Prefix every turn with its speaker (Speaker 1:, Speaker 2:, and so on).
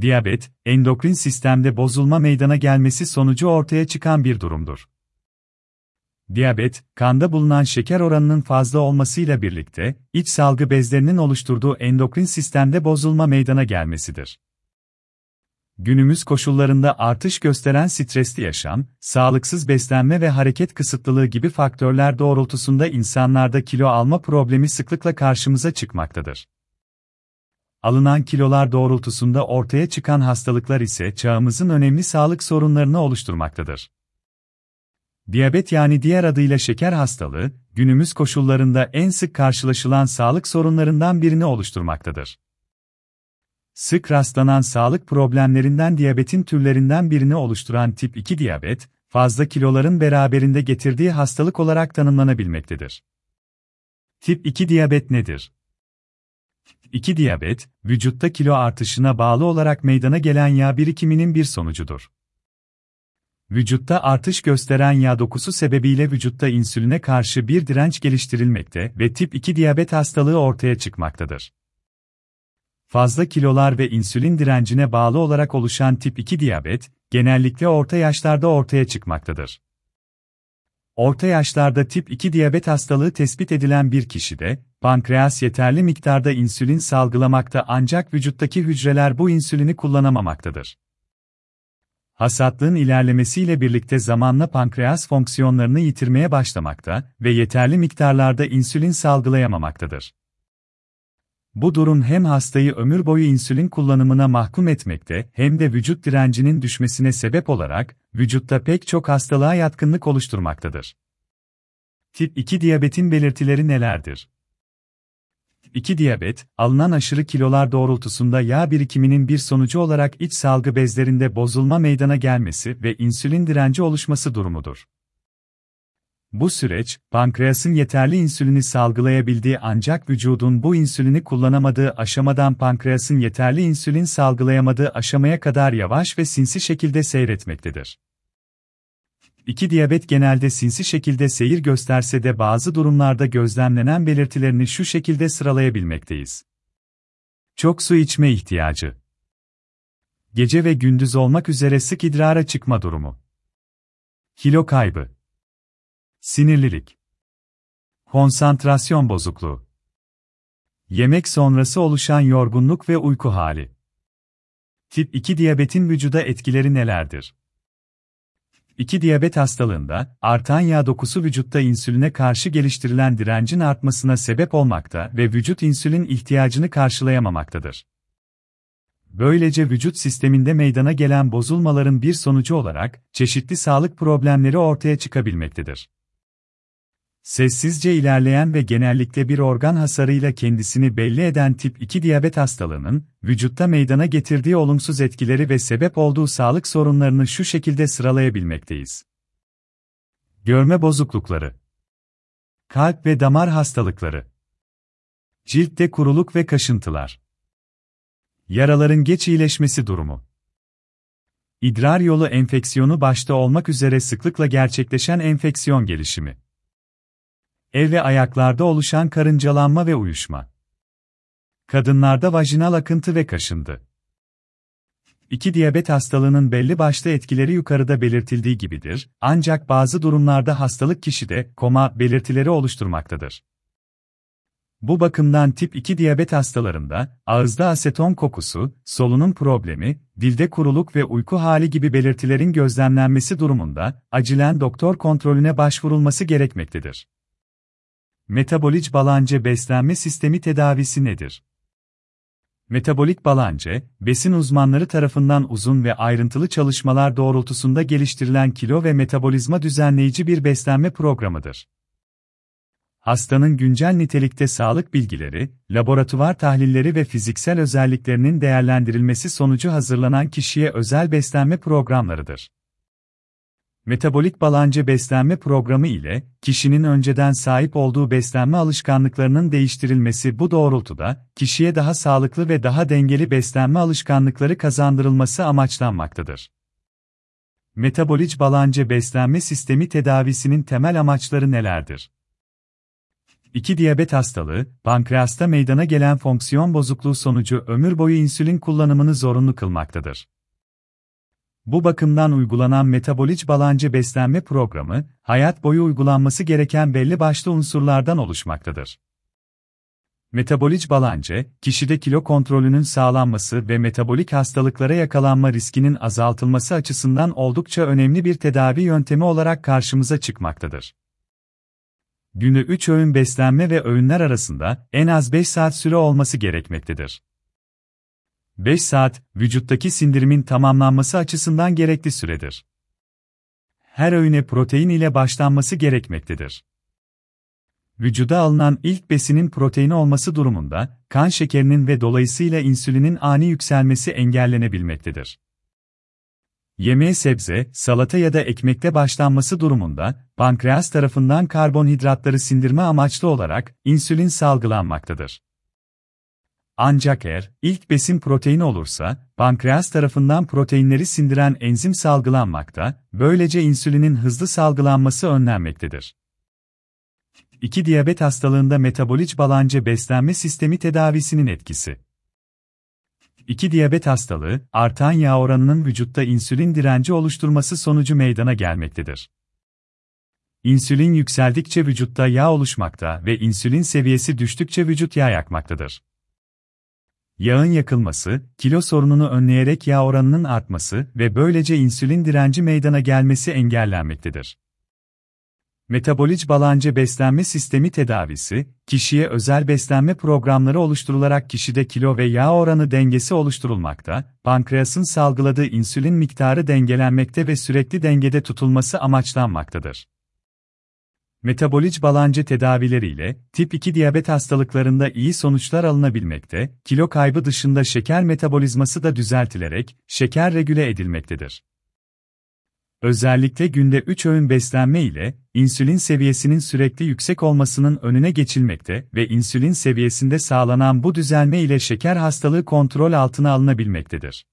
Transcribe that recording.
Speaker 1: Diyabet, endokrin sistemde bozulma meydana gelmesi sonucu ortaya çıkan bir durumdur. Diyabet, kanda bulunan şeker oranının fazla olmasıyla birlikte, iç salgı bezlerinin oluşturduğu endokrin sistemde bozulma meydana gelmesidir. Günümüz koşullarında artış gösteren stresli yaşam, sağlıksız beslenme ve hareket kısıtlılığı gibi faktörler doğrultusunda insanlarda kilo alma problemi sıklıkla karşımıza çıkmaktadır. Alınan kilolar doğrultusunda ortaya çıkan hastalıklar ise çağımızın önemli sağlık sorunlarını oluşturmaktadır. Diyabet yani diğer adıyla şeker hastalığı, günümüz koşullarında en sık karşılaşılan sağlık sorunlarından birini oluşturmaktadır. Sık rastlanan sağlık problemlerinden diyabetin türlerinden birini oluşturan tip 2 diyabet, fazla kiloların beraberinde getirdiği hastalık olarak tanımlanabilmektedir. Tip 2 diyabet nedir? 2 diyabet, vücutta kilo artışına bağlı olarak meydana gelen yağ birikiminin bir sonucudur. Vücutta artış gösteren yağ dokusu sebebiyle vücutta insüline karşı bir direnç geliştirilmekte ve tip 2 diyabet hastalığı ortaya çıkmaktadır. Fazla kilolar ve insülin direncine bağlı olarak oluşan tip 2 diyabet, genellikle orta yaşlarda ortaya çıkmaktadır. Orta yaşlarda tip 2 diyabet hastalığı tespit edilen bir kişide, pankreas yeterli miktarda insülin salgılamakta ancak vücuttaki hücreler bu insülini kullanamamaktadır. Hasatlığın ilerlemesiyle birlikte zamanla pankreas fonksiyonlarını yitirmeye başlamakta ve yeterli miktarlarda insülin salgılayamamaktadır. Bu durum hem hastayı ömür boyu insülin kullanımına mahkum etmekte hem de vücut direncinin düşmesine sebep olarak vücutta pek çok hastalığa yatkınlık oluşturmaktadır. Tip 2 diyabetin belirtileri nelerdir? 2 diyabet, alınan aşırı kilolar doğrultusunda yağ birikiminin bir sonucu olarak iç salgı bezlerinde bozulma meydana gelmesi ve insülin direnci oluşması durumudur. Bu süreç, pankreasın yeterli insülini salgılayabildiği ancak vücudun bu insülini kullanamadığı aşamadan pankreasın yeterli insülin salgılayamadığı aşamaya kadar yavaş ve sinsi şekilde seyretmektedir. 2 diyabet genelde sinsi şekilde seyir gösterse de bazı durumlarda gözlemlenen belirtilerini şu şekilde sıralayabilmekteyiz. Çok su içme ihtiyacı. Gece ve gündüz olmak üzere sık idrara çıkma durumu. Kilo kaybı. Sinirlilik. Konsantrasyon bozukluğu. Yemek sonrası oluşan yorgunluk ve uyku hali. Tip 2 diyabetin vücuda etkileri nelerdir? 2 diyabet hastalığında, artan yağ dokusu vücutta insüline karşı geliştirilen direncin artmasına sebep olmakta ve vücut insülin ihtiyacını karşılayamamaktadır. Böylece vücut sisteminde meydana gelen bozulmaların bir sonucu olarak çeşitli sağlık problemleri ortaya çıkabilmektedir. Sessizce ilerleyen ve genellikle bir organ hasarıyla kendisini belli eden tip 2 diyabet hastalığının, vücutta meydana getirdiği olumsuz etkileri ve sebep olduğu sağlık sorunlarını şu şekilde sıralayabilmekteyiz. Görme bozuklukları, kalp ve damar hastalıkları, ciltte kuruluk ve kaşıntılar, yaraların geç iyileşmesi durumu, idrar yolu enfeksiyonu başta olmak üzere sıklıkla gerçekleşen enfeksiyon gelişimi. El ve ayaklarda oluşan karıncalanma ve uyuşma. Kadınlarda vajinal akıntı ve kaşındı. 2 diyabet hastalığının belli başlı etkileri yukarıda belirtildiği gibidir, ancak bazı durumlarda hastalık kişide koma belirtileri oluşturmaktadır. Bu bakımdan tip 2 diyabet hastalarında ağızda aseton kokusu, solunum problemi, dilde kuruluk ve uyku hali gibi belirtilerin gözlemlenmesi durumunda acilen doktor kontrolüne başvurulması gerekmektedir. Metabolik balanca beslenme sistemi tedavisi nedir? Metabolik balanca, besin uzmanları tarafından uzun ve ayrıntılı çalışmalar doğrultusunda geliştirilen kilo ve metabolizma düzenleyici bir beslenme programıdır. Hastanın güncel nitelikte sağlık bilgileri, laboratuvar tahlilleri ve fiziksel özelliklerinin değerlendirilmesi sonucu hazırlanan kişiye özel beslenme programlarıdır. Metabolik balancı beslenme programı ile, kişinin önceden sahip olduğu beslenme alışkanlıklarının değiştirilmesi bu doğrultuda, kişiye daha sağlıklı ve daha dengeli beslenme alışkanlıkları kazandırılması amaçlanmaktadır. Metabolik balancı beslenme sistemi tedavisinin temel amaçları nelerdir? 2 diyabet hastalığı, pankreasta meydana gelen fonksiyon bozukluğu sonucu ömür boyu insülin kullanımını zorunlu kılmaktadır. Bu bakımdan uygulanan metabolic balancı beslenme programı, hayat boyu uygulanması gereken belli başlı unsurlardan oluşmaktadır. Metabolic balancı, kişide kilo kontrolünün sağlanması ve metabolik hastalıklara yakalanma riskinin azaltılması açısından oldukça önemli bir tedavi yöntemi olarak karşımıza çıkmaktadır. Günde 3 öğün beslenme ve öğünler arasında en az 5 saat süre olması gerekmektedir. 5 saat, vücuttaki sindirimin tamamlanması açısından gerekli süredir. Her öğüne protein ile başlanması gerekmektedir. Vücuda alınan ilk besinin protein olması durumunda, kan şekerinin ve dolayısıyla insülinin ani yükselmesi engellenebilmektedir. Yemeğe sebze, salata ya da ekmekte başlanması durumunda, pankreas tarafından karbonhidratları sindirme amaçlı olarak insülin salgılanmaktadır. Ancak eğer ilk besin protein olursa, pankreas tarafından proteinleri sindiren enzim salgılanmakta, böylece insülinin hızlı salgılanması önlenmektedir. 2 diyabet hastalığında metabolic balancı beslenme sistemi tedavisinin etkisi. 2 diyabet hastalığı, artan yağ oranının vücutta insülin direnci oluşturması sonucu meydana gelmektedir. İnsülin yükseldikçe vücutta yağ oluşmakta ve insülin seviyesi düştükçe vücut yağ yakmaktadır. Yağın yakılması, kilo sorununu önleyerek yağ oranının artması ve böylece insülin direnci meydana gelmesi engellenmektedir. Metabolic balancı beslenme sistemi tedavisi, kişiye özel beslenme programları oluşturularak kişide kilo ve yağ oranı dengesi oluşturulmakta, pankreasın salgıladığı insülin miktarı dengelenmekte ve sürekli dengede tutulması amaçlanmaktadır. Metabolic balancı tedavileriyle, tip 2 diyabet hastalıklarında iyi sonuçlar alınabilmekte, kilo kaybı dışında şeker metabolizması da düzeltilerek, şeker regüle edilmektedir. Özellikle günde 3 öğün beslenme ile, insülin seviyesinin sürekli yüksek olmasının önüne geçilmekte ve insülin seviyesinde sağlanan bu düzelme ile şeker hastalığı kontrol altına alınabilmektedir.